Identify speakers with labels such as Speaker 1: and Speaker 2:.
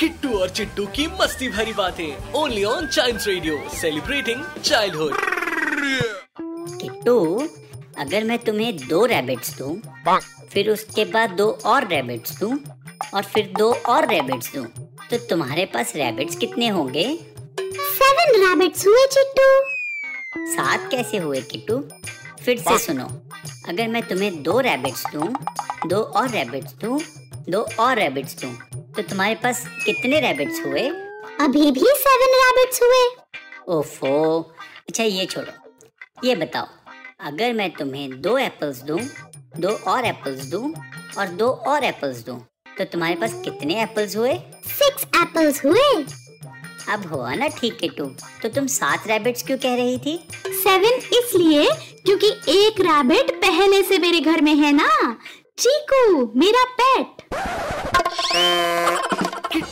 Speaker 1: Kittu और चिट्टू की मस्ती भरी बातें only on child radio celebrating childhood
Speaker 2: Kittu अगर मैं तुम्हें दो रैबिट्स दूँ, फिर उसके बाद दो और रैबिट्स दूँ, और फिर दो और रैबिट्स दूँ, तो तुम्हारे पास रैबिट्स कितने होंगे?
Speaker 3: Seven rabbits हुए चिट्टू।
Speaker 2: सात कैसे हुए किट्टू? फिर से सुनो। अगर मैं तुम्हें दो रैबिट्स दूँ, दो और रैबिट्स दूँ, दो और रैबिट्स दूँ, तो तुम्हारे पास कितने रैबिट्स हुए?
Speaker 3: अभी भी seven rabbits हुए।
Speaker 2: ओफो। अच्छा ये छोड़ो। ये बताओ अगर मैं तुम्हें दो एप्पल्स दूँ, दो और एप्पल्स दूँ और दो और एप्पल्स दूँ, तो तुम्हारे पास कितने एप्पल्स हुए?
Speaker 3: सिक्स apples हुए।
Speaker 2: अब हुआ ना ठीक है टू। तो तुम सात रैबिट्स क्यों कह रही थी?
Speaker 3: सेवन इसलिए क्योंकि एक रैबिट पहले से मेरे घर में है ना। चीकू मेरा पेट